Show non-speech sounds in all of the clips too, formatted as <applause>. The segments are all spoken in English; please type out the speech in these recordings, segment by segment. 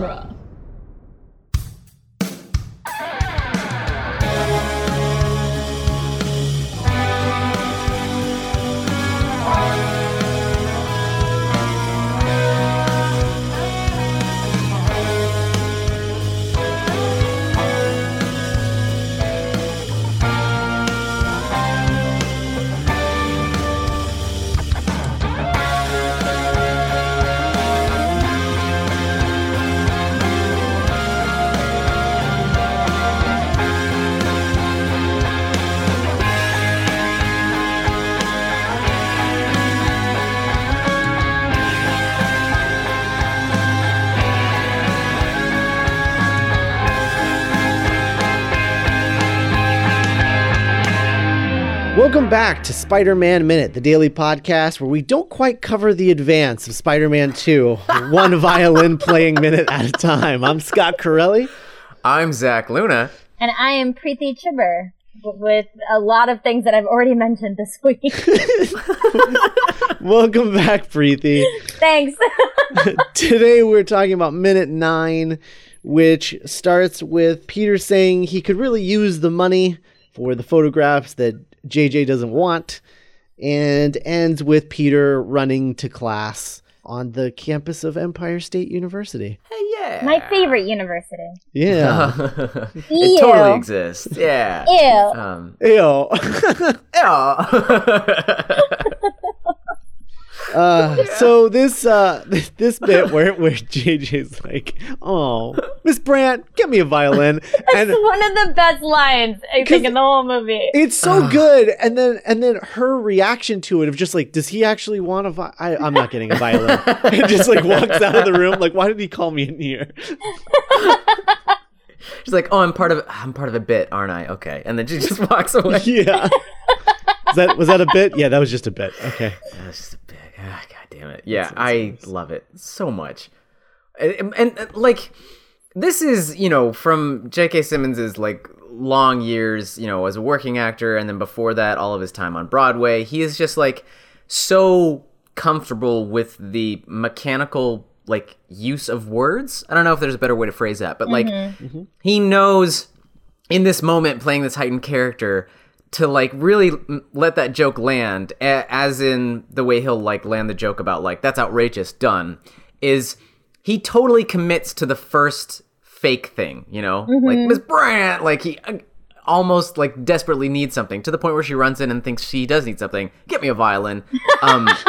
genre. Welcome back to Spider Man Minute, the daily podcast where we don't quite cover the advance of Spider Man 2, one <laughs> violin playing minute at a time. I'm Scott Corelli. I'm Zach Luna. And I am Preeti Chhibber with a lot of things that I've already mentioned this week. <laughs> Welcome back, Preeti. Thanks. <laughs> Today we're talking about minute nine, which starts with Peter saying he could really use the money for the photographs that JJ doesn't want, and ends with Peter running to class on the campus of Empire State University. Hey, yeah. My favorite university. Yeah. <laughs> it Ew. totally exists. Yeah. Ew. Um, Ew. <laughs> yeah. <laughs> Uh, so this uh <laughs> this, this bit where where JJ's like, "Oh, Miss Brandt, get me a violin," <laughs> and It's one of the best lines I think in the whole movie. it's so good. And then and then her reaction to it of just like, "Does he actually want a vi- I, I'm not getting a violin," <laughs> and just like walks out of the room. Like, why did he call me in here? She's like, "Oh, I'm part of I'm part of a bit, aren't I?" Okay, and then she just walks away. Yeah. Was that was that a bit? Yeah, that was just a bit. Okay. That's just a bit. Ah, God damn it. Yeah, I love it so much. And, and, and, uh, like this is, you know, from J.K. Simmons's like long years, you know, as a working actor and then before that all of his time on Broadway. He is just like so comfortable with the mechanical like use of words. I don't know if there's a better way to phrase that, but like he knows in this moment playing this heightened character to like really let that joke land a- as in the way he'll like land the joke about like that's outrageous done is he totally commits to the first fake thing you know like miss brandt like he uh, almost like desperately needs something to the point where she runs in and thinks she does need something get me a violin um <laughs>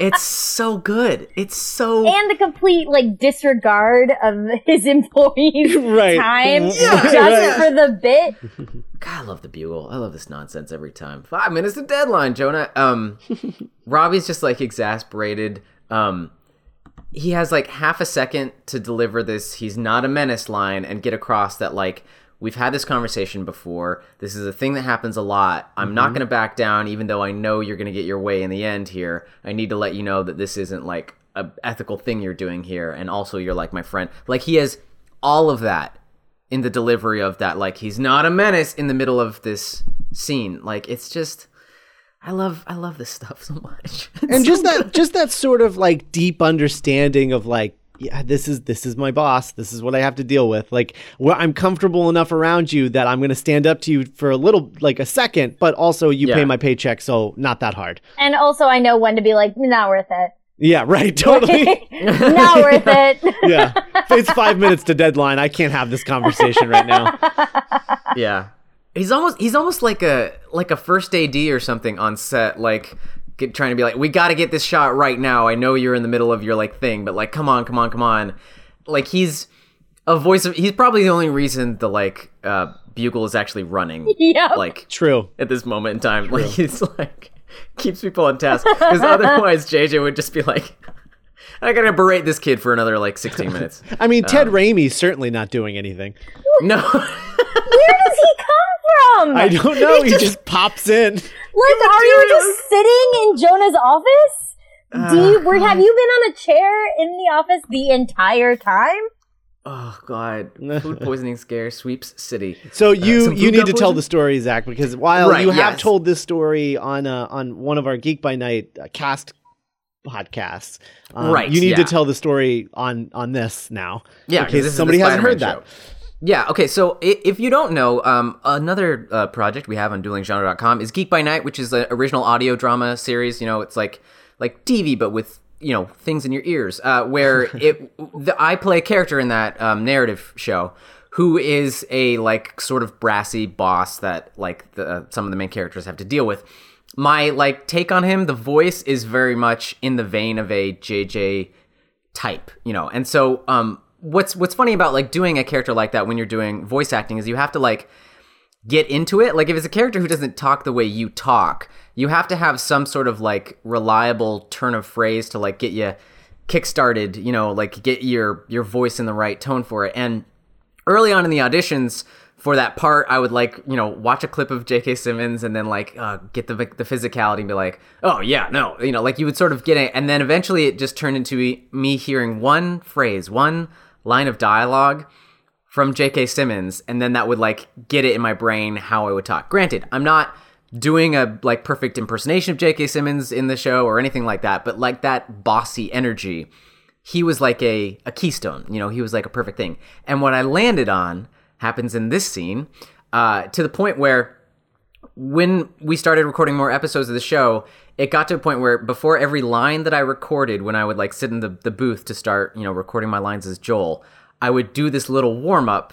it's so good it's so and the complete like disregard of his <laughs> employees' Right. time Yeah, just right. for the bit. <laughs> God, I love the bugle. I love this nonsense every time. Five minutes to deadline, Jonah. Um, <laughs> Robbie's just like exasperated. Um, he has like half a second to deliver this "he's not a menace" line and get across that like we've had this conversation before. This is a thing that happens a lot. I'm not going to back down, even though I know you're going to get your way in the end. Here, I need to let you know that this isn't like a ethical thing you're doing here, and also you're like my friend. Like he has all of that in the delivery of that like he's not a menace in the middle of this scene. Like it's just i love i love this stuff so much. <laughs> And just that just that sort of like deep understanding of like yeah this is this is my boss. This is what i have to deal with. Like well, i'm comfortable enough around you that i'm going to stand up to you for a little like a second but also you Yeah. pay my paycheck so not that hard. And also, I know when to be like, not worth it. Yeah right totally. <laughs> Not worth it. <laughs> yeah. It's five minutes to deadline i can't have this conversation right now. <laughs> Yeah. He's almost he's almost like a like a first ad or something on set like get, trying to be like we got to get this shot right now. I know you're in the middle of your like thing but like come on come on come on. Like he's a voice of he's probably the only reason the like uh bugle is actually running. Yep. like true. at this moment in time. Like he's like <laughs> keeps people on task because otherwise <laughs> JJ would just be like, I gotta berate this kid for another like 16 <laughs> minutes. i mean ted um, Raimi's certainly not doing anything No, Where does he come from? i don't know he just pops in Like, are you just sitting in Jonah's office? Do you, uh, were, have you been on a chair in the office the entire time? Oh god, food <laughs> poisoning scare sweeps city. So you some you need to tell the story, Zach, because while Right, you have yes. told this story on uh, on one of our Geek by Night uh, cast podcasts. Um, Right, You need to tell the story on on this now. Yeah, in 'cause case this is the somebody hasn't heard that. Yeah, okay, so if you don't know, um, another uh, project we have on duelinggenre.com is Geek by Night, which is an original audio drama series. You know, it's like like TV, but with, you know, things in your ears, uh, <laughs> where it the, I play a character in that um, narrative show who is a, like, sort of brassy boss that, like, the, some of the main characters have to deal with. My, like, take on him, the voice is very much in the vein of a JJ type, you know. And so um what's what's funny about like doing a character like that when you're doing voice acting is you have to like get into it. Like if it's a character who doesn't talk the way you talk, you have to have some sort of like reliable turn of phrase to like get you kickstarted, you know, like get your your voice in the right tone for it. And early on in the auditions for that part, I would like you know watch a clip of J.K. Simmons and then like uh, get the the physicality and be like, oh yeah, no, you know, like you would sort of get it, and then eventually it just turned into me- me hearing one phrase, one line of dialogue from J.K. Simmons, and then that would like get it in my brain how I would talk. Granted, I'm not doing a like perfect impersonation of J.K. Simmons in the show or anything like that, but like that bossy energy he was like a, a keystone you know he was like a perfect thing and what i landed on happens in this scene uh, to the point where when we started recording more episodes of the show it got to a point where before every line that i recorded when i would like sit in the, the booth to start you know recording my lines as joel i would do this little warm-up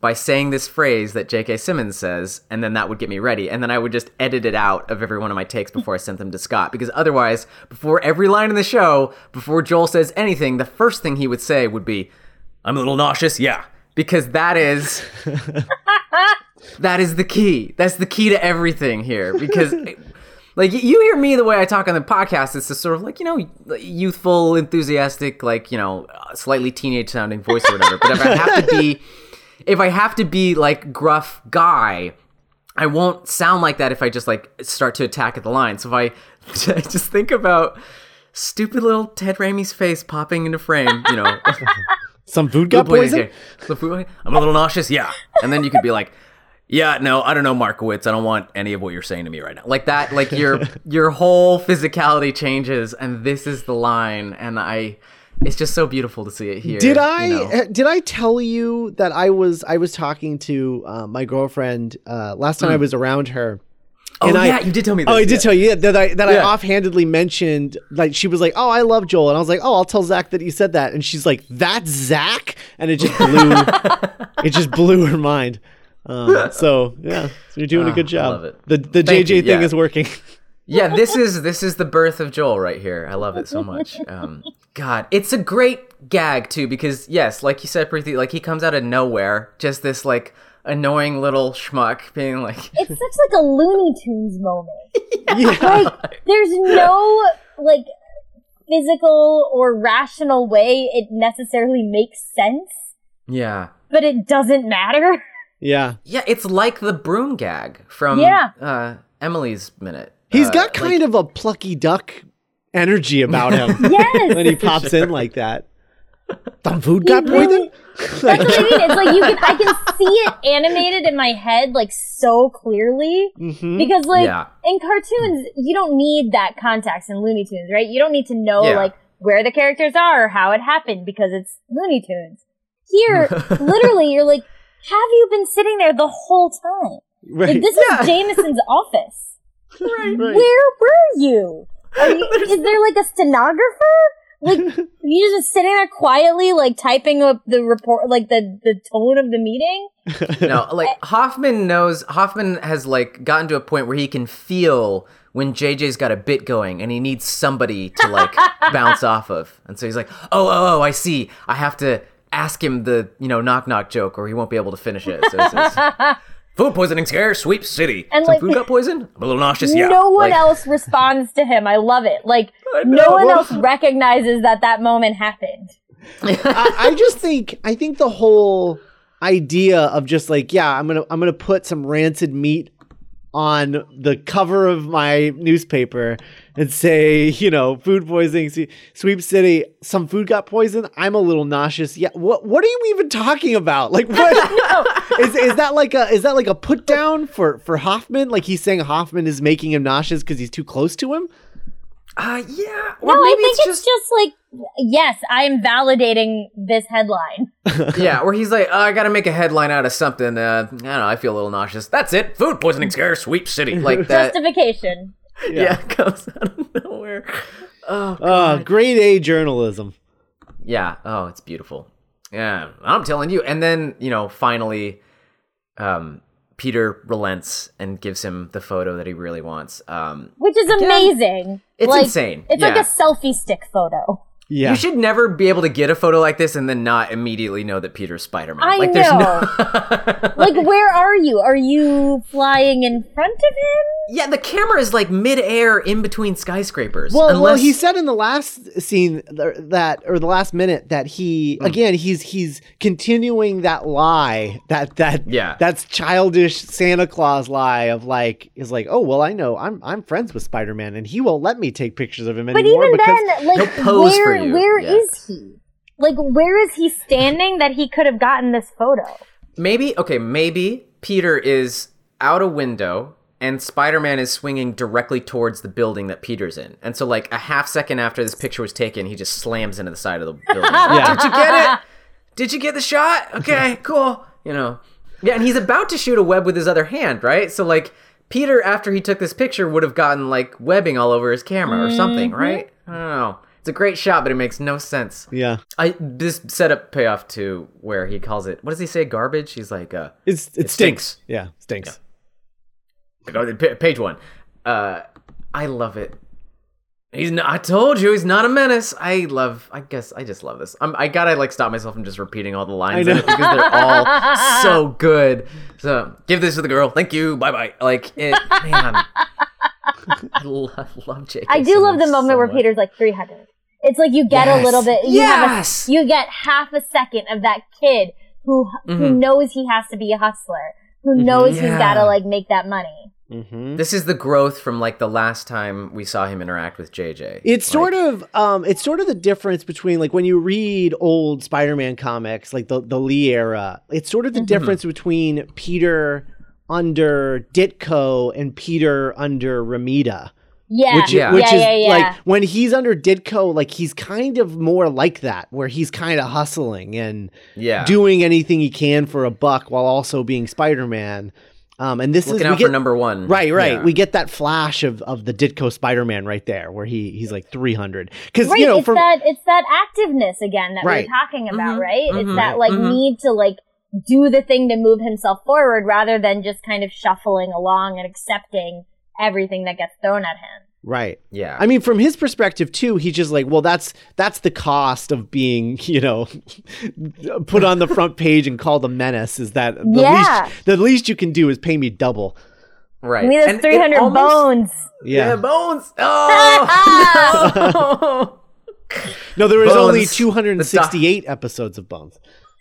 by saying this phrase that J.K. Simmons says, and then that would get me ready. And then I would just edit it out of every one of my takes before I sent them to Scott. Because otherwise, before every line in the show, before Joel says anything, the first thing he would say would be, I'm a little nauseous, yeah. Because that is <laughs> that is the key. That's the key to everything here. Because like you hear me the way I talk on the podcast, it's this sort of like, you know, youthful, enthusiastic, like, you know, slightly teenage sounding voice or whatever. But if I have to be if I have to be like gruff guy, I won't sound like that if I just like start to attack at the line. So if I <laughs> just think about stupid little Ted Raimi's face popping into frame, you know, <laughs> Some food got poisoned. Food- I'm a little nauseous, yeah. And then you could be like, yeah, no, I don't know, Markowitz. I don't want any of what you're saying to me right now. Like that, like your <laughs> your whole physicality changes, and this is the line, and I. It's just so beautiful to see it here. Did you I know? uh, did I tell you that I was I was talking to uh, my girlfriend uh, last time I was around her? Oh and I- yeah, you did tell me this. Oh, I did yeah. tell you yeah, that I that I offhandedly mentioned like she was like, "Oh, I love Joel," and I was like, "Oh, I'll tell Zach that you said that," and she's like, "That's Zach," and it just <laughs> blew it just blew her mind. Um, so yeah, so you're doing a Ah, good I job. love it. The the Thank JJ you, thing yeah. is working. <laughs> yeah this is this is the birth of joel right here i love it so much um god it's a great gag too because yes like you said Preeti, like he comes out of nowhere just this like annoying little schmuck being like It's such like a Looney Tunes moment. <laughs> yeah. Like there's no like physical or rational way it necessarily makes sense, yeah but it doesn't matter. <laughs> Yeah. yeah it's like the broom gag from Yeah. uh emily's minute He's Uh, got kind of a plucky duck energy about him <laughs> Yes. when he pops in like that. Some food got really- poisoned? That's what I mean. It's like you can I can see it animated in my head like so clearly. Mhm. Because like Yeah. in cartoons, you don't need that context in Looney Tunes, right? You don't need to know Yeah. like where the characters are or how it happened because it's Looney Tunes. Here, <laughs> literally, you're like, have you been sitting there the whole time? Right. Like this is Jameson's office. <laughs> right. Where were you? <laughs> Are you is there like a stenographer? Like <laughs> you just sitting there quietly, like typing up the report, like the the tone of the meeting. no like hoffman knows hoffman has like gotten to a point where he can feel when jj's got a bit going and he needs somebody to like bounce off of and so he's like oh oh oh i see i have to ask him the you know knock knock joke or he won't be able to finish it so it's, it's, food poisoning scare sweep city And, some like- food got poisoned i'm a little nauseous yeah no one Like, else responds to him. I love it. Like <laughs> no one else <laughs> recognizes that that moment happened. I, I just think I think the whole idea of just like yeah I'm gonna I'm gonna put some rancid meat on the cover of my newspaper and say you know food poisoning Swe- sweep city some food got poisoned I'm a little nauseous yeah what what are you even talking about like what <laughs> <laughs> is is that like a is that like a put down for for Hoffman like he's saying Hoffman is making him nauseous because he's too close to him Uh, yeah. No, Or I think it's it's just just like yes, I'm validating this headline. <laughs> yeah, where he's like, oh, I gotta make a headline out of something. Uh, I don't know. I feel a little nauseous. That's it. Food poisoning scare, sweep city. Like that. Justification. Yeah. <laughs> comes out of nowhere. Oh, Uh, grade A journalism. yeah. Oh, it's beautiful. Yeah, I'm telling you. And then you know, finally, um, Peter relents and gives him the photo that he really wants. Um, Which is amazing. it's Like, insane. It's Yeah. like a selfie stick photo. Yeah. You should never be able to get a photo like this and then not immediately know that Peter's Spider Man. I like, know. No... <laughs> <laughs> Like, where are you? Are you flying in front of him? yeah, the camera is like midair in between skyscrapers. Well, well, he said in the last scene that, or the last minute, that he Hmm. again he's he's continuing that lie that that Yeah. that's childish Santa Claus lie of like is like oh well I know I'm I'm friends with Spider Man and he won't let me take pictures of him But anymore even because then, like, he'll pose for where you, where is he? Like, where is he standing that he could have gotten this photo? maybe okay, maybe Peter is out a window and Spider-Man is swinging directly towards the building that Peter's in. And so like a half second after this picture was taken, he just slams into the side of the building. <laughs> Yeah. Did you get it? <laughs> Did you get the shot? Okay, cool. You know. Yeah, and he's about to shoot a web with his other hand, right? So like Peter after he took this picture would have gotten like webbing all over his camera or something, mm-hmm. right? I don't know. It's a great shot, but it makes no sense. yeah I this setup payoff to where he calls it. What does he say? Garbage. He's like, uh, it's it, It stinks. stinks. yeah stinks go to pa- page one. Uh, I love it. He's not. I told you, he's not a menace. I love. I guess I just love this. I'm, I gotta like stop myself from just repeating all the lines in it because they're all <laughs> so good. So give this to the girl. Thank you. Bye bye. Like it, man. <laughs> I love, love J.K. I do love the moment so where much. Peter's like 300. It's like you get a little bit. You have a- Yes. you get half a second of that kid who who Mhm. knows he has to be a hustler, who knows he's got to like make that money. mm-hmm. This is the growth from like the last time we saw him interact with JJ. It's sort of um it's sort of the difference between like when you read old Spider-Man comics, like the the Lee era, it's sort of the difference between Peter under Ditko and Peter under Romita. Yeah, Which, Yeah. which yeah, is yeah, yeah. like when he's under Ditko, like he's kind of more like that, where he's kind of hustling and yeah, doing anything he can for a buck while also being Spider-Man. Um, and this looking is we out get, for number one. Right, right. Yeah. We get that flash of, of the Ditko Spider-Man right there, where he he's like three hundred. Because right, you know, it's from that it's that activeness again that Right. we we're talking about, Mhm, right? mhm, it's that like mhm. need to like do the thing to move himself forward rather than just kind of shuffling along and accepting everything that gets thrown at him. right. yeah. I mean, from his perspective too, he's just like, well, that's that's the cost of being, <laughs> you know, put on the front page and called a menace. Is that the Yeah. least the least you can do is pay me double? right. Give me those three hundred bones. Yeah, Yeah. bones. Oh. <laughs> No, there was only Bones. two hundred and sixty-eight episodes of Bones.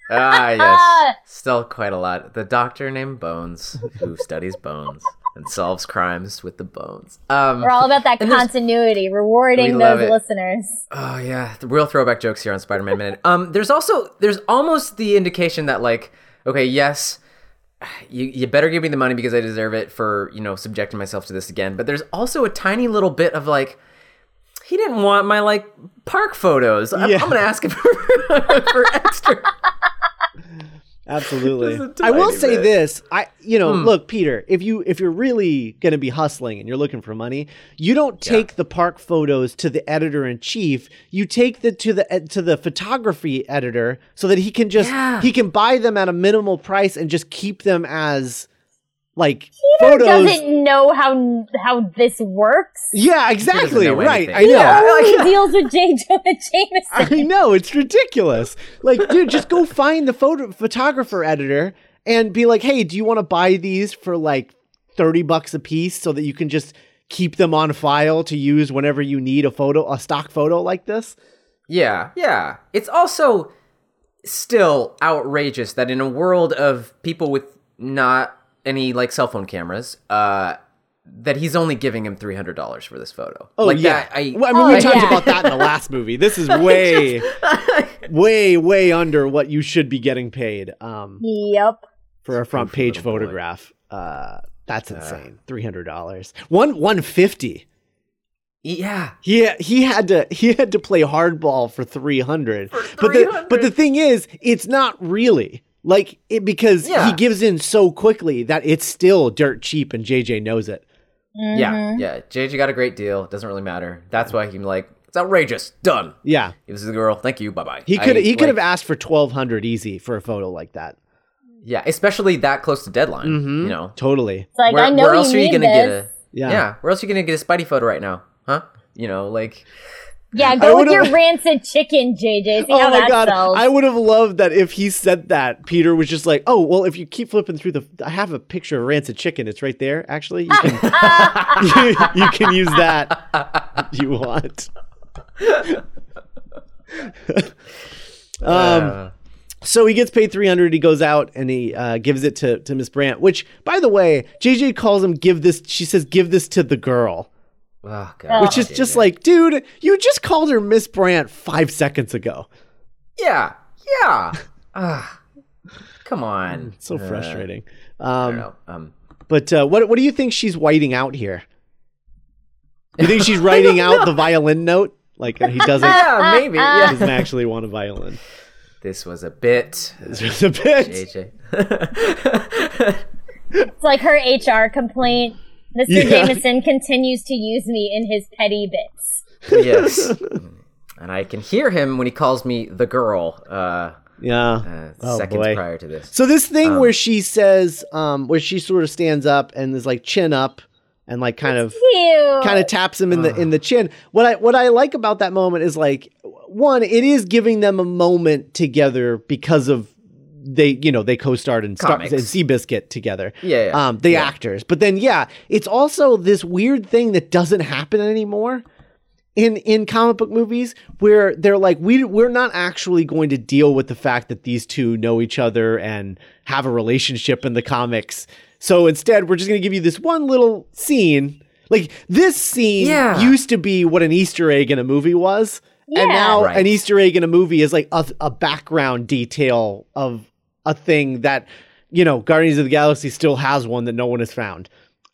ah, <laughs> yes. Still quite a lot. The doctor named Bones who studies bones and solves crimes with the bones. Um, We're all about that <laughs> continuity, rewarding We those it. listeners. Oh yeah, the real throwback jokes here on Spider-Man Minute. Um, there's also there's almost the indication that like, okay, yes, you you better give me the money because I deserve it for you know subjecting myself to this again. But there's also a tiny little bit of like, he didn't want my like park photos. I'm, Yeah. I'm gonna ask him <laughs> for, for extra. <laughs> Absolutely. I will tiny say bit. this. I you know, Hmm. look, Peter, if you if you're really going to be hustling and you're looking for money, you don't take the park photos to the editor in chief. You take the to the to the photography editor so that he can just Yeah. he can buy them at a minimal price and just keep them as like Peter photos. doesn't know how how this works. Yeah, exactly. know Right. anything. I know. Yeah. <laughs> only like- deals with J. Jonah <laughs> Jameson. I know it's ridiculous. Like, dude, just go find the photo photographer editor and be like, "Hey, do you want to buy these for like thirty bucks a piece so that you can just keep them on file to use whenever you need a photo, a stock photo like this?" Yeah, yeah. It's also still outrageous that in a world of people with not any like cell phone cameras, uh, that he's only giving him three hundred dollars for this photo. Oh like yeah. that, I, well, I mean, Oh, we talked yeah. about that in the last movie. This is <laughs> way, <laughs> way, way under what you should be getting paid um, Yep. for a front page photograph. Uh, that's insane. Three hundred dollars. One one fifty. Yeah. He he had to he had to play hardball for 300. For But the but the thing is, it's not really. Like it because Yeah. he gives in so quickly that it's still dirt cheap and JJ knows it. Yeah. Mhm. Yeah. JJ got a great deal. It doesn't really matter. That's why he like it's outrageous. Done. Yeah. This is the girl. Thank you. Bye bye. He could he could have asked for 1200 easy for a photo like that. Yeah, especially that close to deadline. Mhm. You know. Totally. It's like where, I know where you else are you need gonna this. get a Yeah. yeah. Where else are you gonna get a Spidey photo right now? Huh? You know, like Yeah, go with your <laughs> rancid chicken, JJ. See Oh how my that god. sells. I would have loved that if he said that Peter was just like, "Oh, well if you keep flipping through the I have a picture of rancid chicken. It's right there actually. You can you, <laughs> you can use that if you want." <laughs> um uh, So he gets paid 300. He goes out and he uh, gives it to, to Miss Brandt, which, by the way, JJ calls him give this. She says, give this to the girl, oh god. which is just like, dude, you just called her Miss Brandt five seconds ago. Yeah. Yeah. <laughs> Ah. Come on. So Uh, frustrating. Um. Um but uh, what, what do you think she's whiting out here? You think she's <laughs> writing out the violin note? Like he doesn't, <laughs> Yeah, maybe. he Yeah. doesn't actually want a violin. This was a bit. It's just a bit. JJ. It's like her HR complaint. Mr. Yeah. Jameson continues to use me in his petty bits. yes. <laughs> And I can hear him when he calls me the girl. Uh, Yeah. uh Oh, seconds boy. prior to this. So this thing Um, where she says, um, where she sort of stands up and is like chin up and like kind of Cute. kind of taps him in the in the <sighs> chin. What I what I like about that moment is like one, it is giving them a moment together because of they you know they co-starred in Star- in Seabiscuit together. Yeah, yeah. Um, the Yeah. actors, but then yeah, it's also this weird thing that doesn't happen anymore in in comic book movies where they're like we we're not actually going to deal with the fact that these two know each other and have a relationship in the comics. So instead, we're just going to give you this one little scene. Like this scene Yeah. used to be what an Easter egg in a movie was. And now Right. an Easter egg in a movie is like a, a background detail of a thing that, you know, Guardians of the Galaxy still has one that no one has found.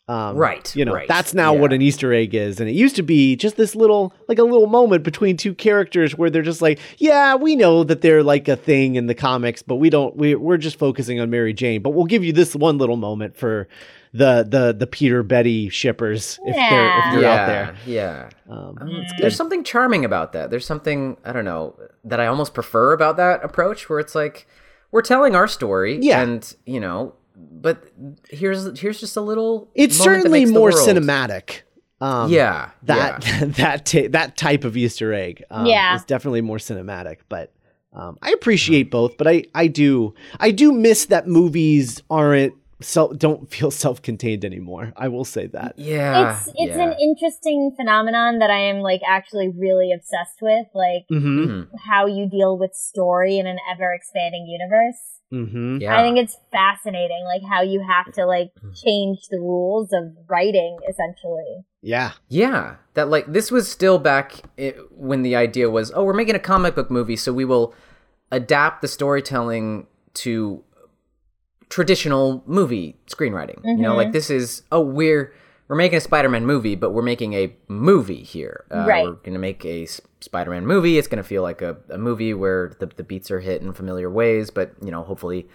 Um, Right, You know, right, that's now what an Easter egg is. And it used to be just this little, like a little moment between two characters where they're just like, yeah, we know that they're like a thing in the comics, but we don't, we, we're just focusing on Mary Jane. But we'll give you this one little moment for the, the, the Peter Betty shippers if they're, if they're yeah, out there. Yeah. Um, it's There's something charming about that. There's something I don't know that I almost prefer about that approach, where it's like we're telling our story, Yeah. and you know, but here's here's just a little. It's moment that certainly makes the more world- cinematic. Um, Yeah, that yeah. <laughs> that ta- that type of Easter egg. Um, Yeah. is definitely more cinematic. But um, I appreciate both. But I I do I do miss that movies aren't self don't feel self contained anymore. I will say that. yeah, it's it's yeah. an interesting phenomenon that I am like actually really obsessed with, like Mm-hmm. Mhm. how you deal with story in an ever expanding universe. Mm-hmm. Yeah, I think it's fascinating, like how you have to like change the rules of writing, essentially. Yeah. Yeah, that like this was still back i when the idea was, oh, we're making a comic book movie, so we will adapt the storytelling to traditional movie screenwriting. You know, like this is oh, we're we're making a Spider-Man movie, but we're making a movie here. Uh, Right. We're gonna make a S- Spider-Man movie. It's gonna feel like a, a movie where the the beats are hit in familiar ways, but you know, hopefully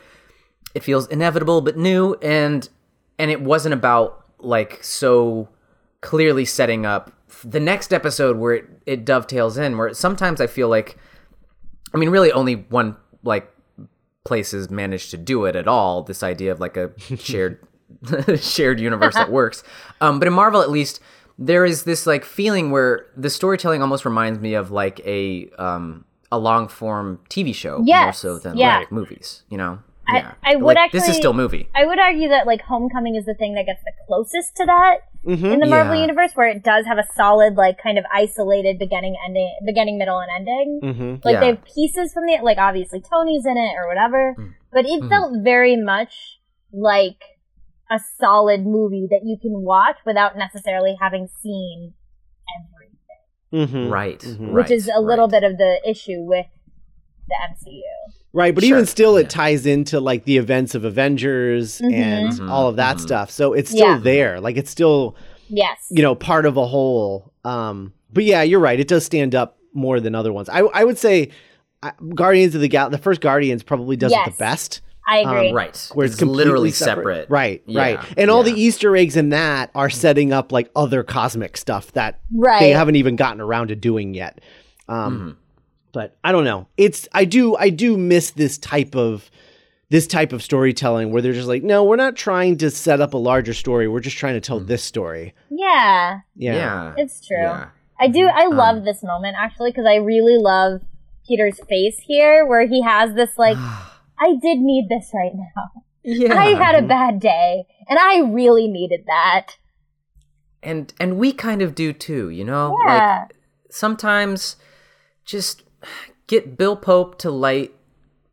it feels inevitable but new and and it wasn't about like so clearly setting up the next episode where it, it dovetails in where sometimes i feel like i mean really only one like place manage to do it at all this idea of like a shared <laughs> shared universe that works. Um but in marvel at least there is this like feeling where the storytelling almost reminds me of like a um a long form tv show more so than yeah. like movies you know yeah I would Like, this is actually- still movie I would argue that like Homecoming is the thing that gets the closest to that Mm-hmm. in the Marvel Yeah. universe, where it does have a solid like kind of isolated beginning, ending, beginning, middle, and ending. Mm-hmm. Like Yeah. they have pieces from the like obviously Tony's in it or whatever, Mm. but it Mhm. felt very much like a solid movie that you can watch without necessarily having seen everything, Mm-hmm. right Mhm. which is a little right. bit of the issue with the MCU. Right, but Sure. even still, it ties into like the events of Avengers and Mhm. all of that Mhm. stuff. So it's still Yeah. there. Like it's still Yes. you know part of a whole Um, but yeah, you're right. It does stand up more than other ones. I I would say uh, Guardians of the Gal, the first Guardians probably does it the best. I agree. Um, Right. Where it's, it's literally completely separate. Right, Yeah, right. And all yeah. the Easter eggs in that are setting up like other cosmic stuff that Right. they haven't even gotten around to doing yet. Um, Mhm. But I don't know. It's I do I do miss this type of this type of storytelling where they're just like, no, we're not trying to set up a larger story. We're just trying to tell hmm. this story. yeah, Yeah. Yeah. it's true. Yeah. I do. Mm-hmm. I Um, love this moment actually because I really love Peter's face here, where he has this like, <sighs> I did need this right now. Yeah. I had a mm-hmm. bad day, and I really needed that. and and we kind of do too, you know? Yeah. Like sometimes just get Bill Pope to light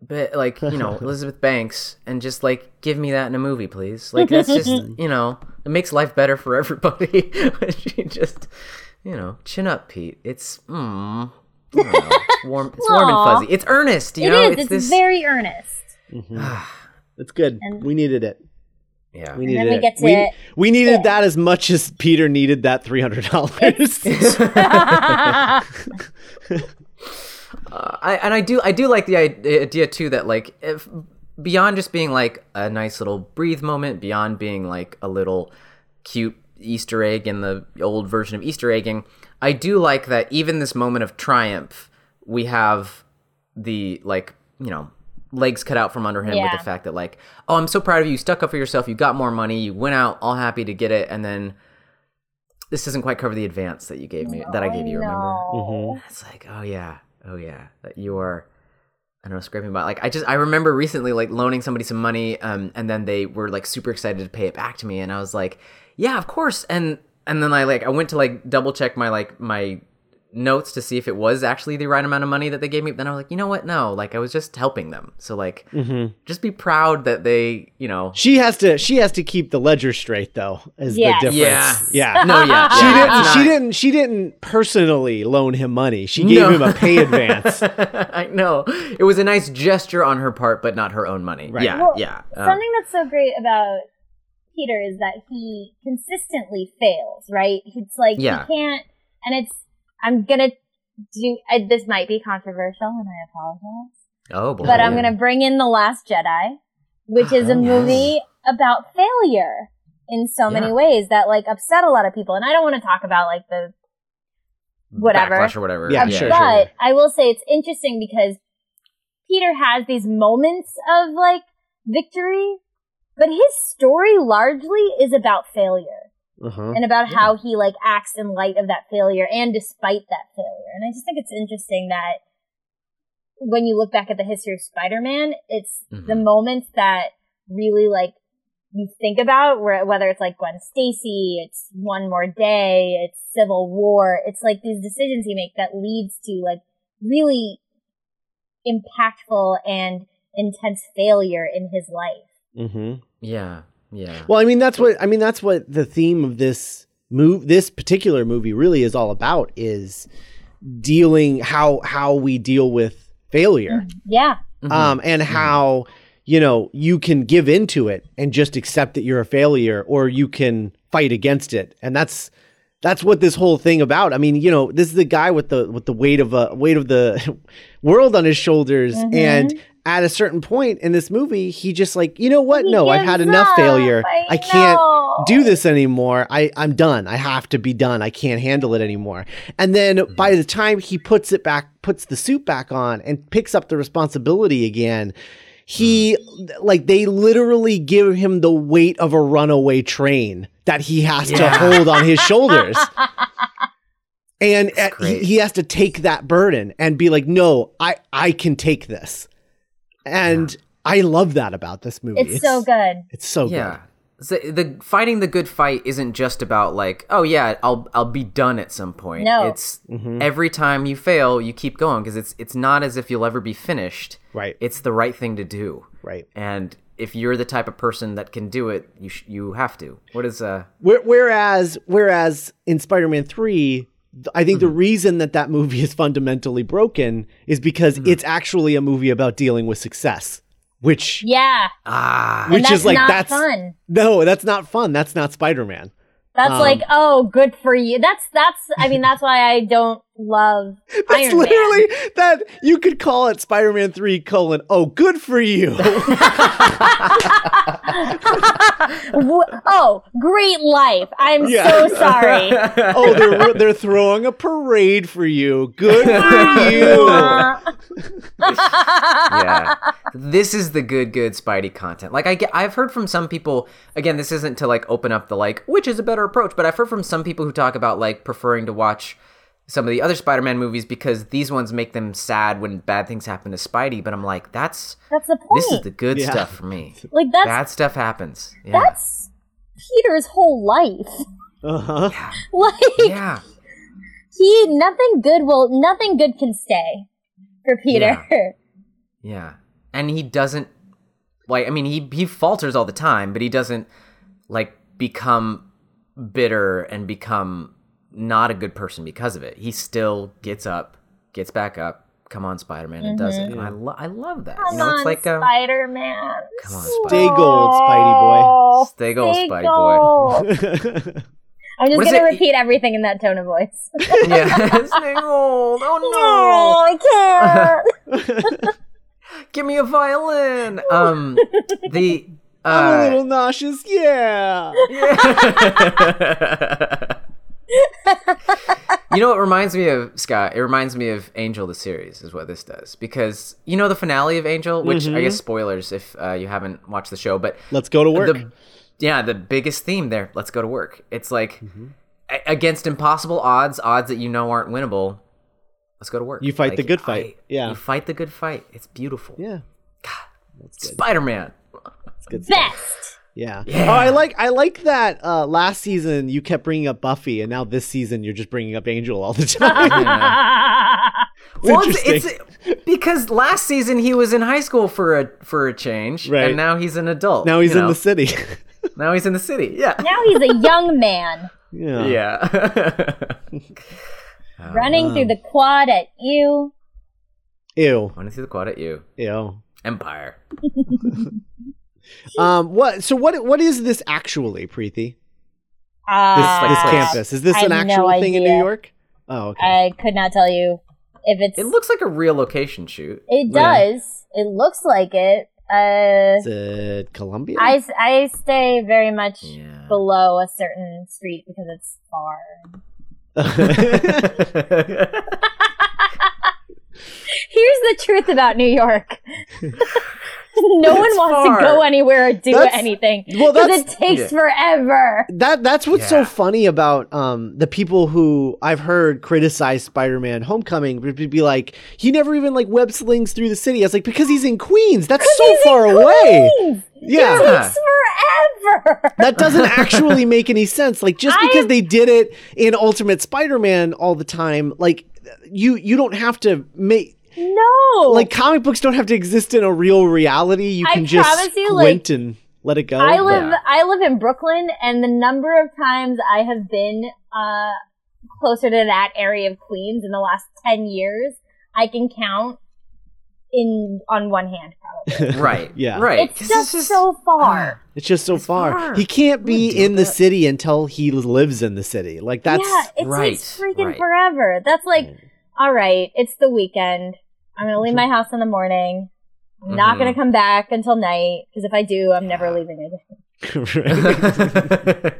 but like, you know, <laughs> Elizabeth Banks and just like give me that in a movie, please. Like that's just, <laughs> you know, it makes life better for everybody. <laughs> she just, you know, chin up, Pete. It's mm, I know, it's warm it's warm and fuzzy. It's earnest, you It know? is. It's, this very earnest. It's good. And- we needed it. yeah. We And needed then we it. get to- we, we needed yeah. that as much as Peter needed that three hundred dollars. Uh, I, and I do I do like the idea too that like if beyond just being like a nice little breathe moment, beyond being like a little cute Easter egg in the old version of Easter egging, I do like that even this moment of triumph, we have the like you know legs cut out from under him Yeah. with the fact that like oh I'm so proud of you, you stuck up for yourself, you got more money, you went out all happy to get it, and then this doesn't quite cover the advance that you gave me that I gave you. Remember? know. It's like, oh yeah, oh yeah, that you are. I don't know, scraping by. Like I just I remember recently like loaning somebody some money, um, and then they were like super excited to pay it back to me, and I was like, yeah, of course, and and then I like I went to like double check my like my notes to see if it was actually the right amount of money that they gave me. Then I was like, you know what? No, like I was just helping them. So like, just be proud that they, you know, she has to she has to keep the ledger straight though. Is Yes. the difference? Yeah. Yeah. <laughs> no, yeah, She yeah, didn't. it's She didn't. She didn't personally loan him money. She gave No. him a pay advance. <laughs> I know it was a nice gesture on her part, but not her own money. Right. Yeah, Well, yeah. Um, Something that's so great about Peter is that he consistently fails, right? It's like Yeah. he can't, and it's, I'm gonna do, I, this might be controversial and I apologize, oh boy. but I'm gonna bring in The Last Jedi, which is a Oh, yes. movie about failure in so many ways that like upset a lot of people. And I don't want to talk about like the whatever. backlash or whatever. Yeah, Um, sure, but sure. I will say it's interesting because Peter has these moments of like victory, but his story largely is about failure Uh-huh. and about how he like acts in light of that failure and despite that failure. And I just think it's interesting that when you look back at the history of Spider-Man, it's the Mhm. moments that really like you think about where whether it's like Gwen Stacy, it's One More Day, it's Civil War, it's like these decisions he makes that leads to like really impactful and intense failure in his life. Mm-hmm. Yeah, yeah. Well, I mean that's what I mean that's what the theme of this move this particular movie really is all about is dealing how how we deal with failure. Yeah. Mhm. Um and how you know you can give into it and just accept that you're a failure or you can fight against it. And that's that's what this whole thing about. I mean, you know, this is the guy with the with the weight of a weight of the <laughs> world on his shoulders Mhm. and at a certain point in this movie, he just like, you know what? He no, I've had gives enough failure. I I can't know. do this anymore. I, I'm done. I have to be done. I can't handle it anymore. And then by the time he puts it back, puts the suit back on and picks up the responsibility again, he like they literally give him the weight of a runaway train that he has to hold on his shoulders. <laughs> And uh, he, he has to take that burden and be like, no, I, I can take this. And I love that about this movie. It's, so good. It's so yeah. So the fighting the good fight isn't just about like, oh yeah, I'll I'll be done at some point. No. It's Mhm. every time you fail, you keep going because it's it's not as if you'll ever be finished. Right. It's the right thing to do. Right. And if you're the type of person that can do it, you sh- you have to. What is uh Whereas, whereas in Spider-Man Three, th- I think the Mm-hmm. reason that that movie is fundamentally broken is because Mm-hmm. it's actually a movie about dealing with success, which Yeah. ah Which is like, not that's- fun. no, that's not fun. That's not Spider-Man. That's Um, like, oh, good for you. That's that's. I mean, that's why I don't love That's Iron literally that you could call it Spider-Man 3 colon oh good for you. <laughs> <laughs> Oh, great life. I'm Yeah. so sorry. <laughs> oh, they're they're throwing a parade for you. Good for you. yeah. This is the good, good Spidey content. Like I get, I've heard from some people. Again, this isn't to like open up the like which is a better approach, but I've heard from some people who talk about like preferring to watch some of the other Spider-Man movies because these ones make them sad when bad things happen to Spidey. But I'm like, that's That's the point. this is the good Yeah. stuff for me. <laughs> like that's Bad stuff happens. Yeah. that's Peter's whole life. Uh-huh. <laughs> Like yeah. he, nothing good will, nothing good can stay for Peter. <laughs> Yeah. And he doesn't like I mean he he falters all the time, but he doesn't like become bitter and become not a good person because of it. He still gets up, gets back up, come on Spider-Man and does it. And I lo- I love that. Come you know, on, like um, Spider Man. come on Stay gold, Spidey boy. Stay gold, Spidey boy. boy. <laughs> I'm just gonna it- repeat everything in that tone of voice. <laughs> yeah. <laughs> Stay gold. Oh no, I can't. no. Give me a violin. Um the I'm a uh, little nauseous. Yeah. Yeah. You know what reminds me of Scott? It reminds me of Angel the series is what this does because you know the finale of Angel, which I guess spoilers if uh, you haven't watched the show, but Let's go to work. the yeah the biggest theme there. Let's go to work. It's like Mm-hmm. a- against impossible odds, odds that you know aren't winnable. Let's go to work. You fight the good fight. Yeah. you fight the good fight. It's beautiful. yeah. God, Spider Man. It's good stuff. Best. Yeah. Yeah. Oh, I like I like that. Uh, last season you kept bringing up Buffy, and now this season you're just bringing up Angel all the <laughs> time. <laughs> It's well, it's, interesting. it's because last season he was in high school for a for a change, Right. and now he's an adult. now he's in know? the city. <laughs> Now he's in the city. Yeah. now he's a young man yeah. Yeah. running through the quad at you. Ew. Want to see the quad at you, Ew. Empire. <laughs> Um. What? So what? What is this actually, Preeti? This, Uh, this like- campus is this I an actual no thing in New. York? Oh, okay. I could not tell you if it's. It looks like a real location shoot. It Yeah. does. It looks like it. Uh, is it Columbia? I, s- I stay very much Yeah. below a certain street because it's far. <laughs> <laughs> Here's the truth about New York. <laughs> no one wants far. to go anywhere or do That's- anything well, because that's- it takes Yeah. forever. that that's what's so funny about um the people who I've heard criticize Spider-Man Homecoming would be like he never even like web slings through the city. I was like because he's in Queens. That's so He's in far away. Queens. Yeah. It takes forever. that doesn't actually make any sense. Like just <laughs> I- because they did it in Ultimate Spider-Man all the time, like you you don't have to make no. like comic books don't have to exist in a real reality. You can I can just promise you, squint and let it go. I live Yeah. I live in Brooklyn and the number of times I have been uh closer to that area of Queens in the last 10 years, I can count in on one hand probably. <laughs> right. Yeah. Right. It's just, so far. <gasps> It's just so far. far. He can't be in the that. city until he lives in the city. Like that's yeah, it right, takes freaking right. forever. That's like, all right, it's the weekend. I'm gonna leave my house in the morning. I'm not Mhm. gonna come back until night because if I do, I'm never <sighs> leaving again. Right.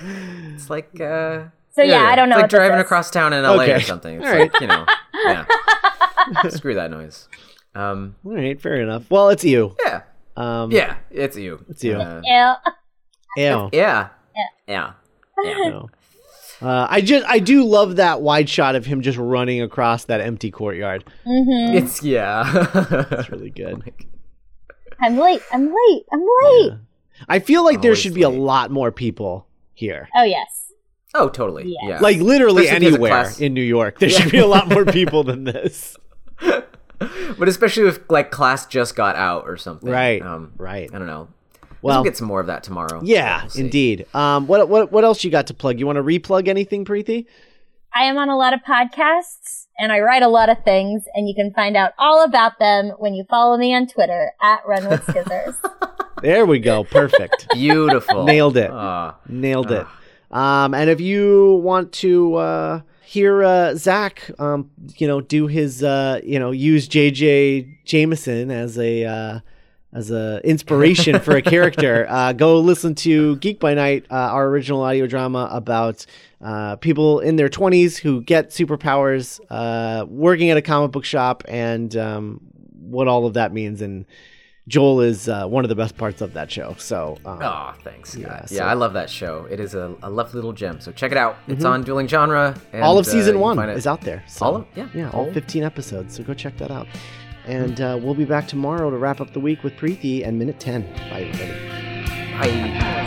<laughs> it's like uh So yeah, I don't know. It's like what this driving across town in LA or something. It's All like, you know. Yeah. <laughs> Screw that noise. Um All right, fair enough. Well, it's you. yeah. Um, Yeah, it's you. It's you. Uh, Yeah. Ew. yeah. Yeah. No. Uh, I just I do love that wide shot of him just running across that empty courtyard. hmm It's yeah. It's really <laughs> good. I'm late. I'm late. I'm late. Yeah. I feel like there Always should be a lot more people here. Oh yes. oh, totally. Yeah. Yeah. Like literally Especially if there's a anywhere in New York. There should be a lot more <laughs> people than this. but especially if like class just got out or something. Right. Um, Right. I don't know. Well, we'll get some more of that tomorrow. yeah, We'll indeed. Um, what what what else you got to plug? You want to replug anything, Preeti? I am on a lot of podcasts and I write a lot of things, and you can find out all about them when you follow me on Twitter at Run with Skizzers. <laughs> There we go. Perfect. Beautiful. Nailed it. Ah. Nailed it. Um, and if you want to uh, hear uh, Zach, um, you know, do his, uh, you know, use J.J. Jameson as a uh, as a inspiration for a character, <laughs> uh, go listen to Geek by Night, uh, our original audio drama about uh, people in their twenties who get superpowers, uh, working at a comic book shop, and um, what all of that means. And Joel is uh, one of the best parts of that show. So. Um, Oh, thanks. Yeah, Yeah, yeah, I love that show. It is a, a lovely little gem. So check it out. It's on Dueling Genre. And, Mm-hmm. all of uh, season one is out there. So, All of- yeah, yeah, all all- 15 episodes. So go check that out. And uh, we'll be back tomorrow to wrap up the week with Preeti and Minute 10. Bye, everybody. Bye.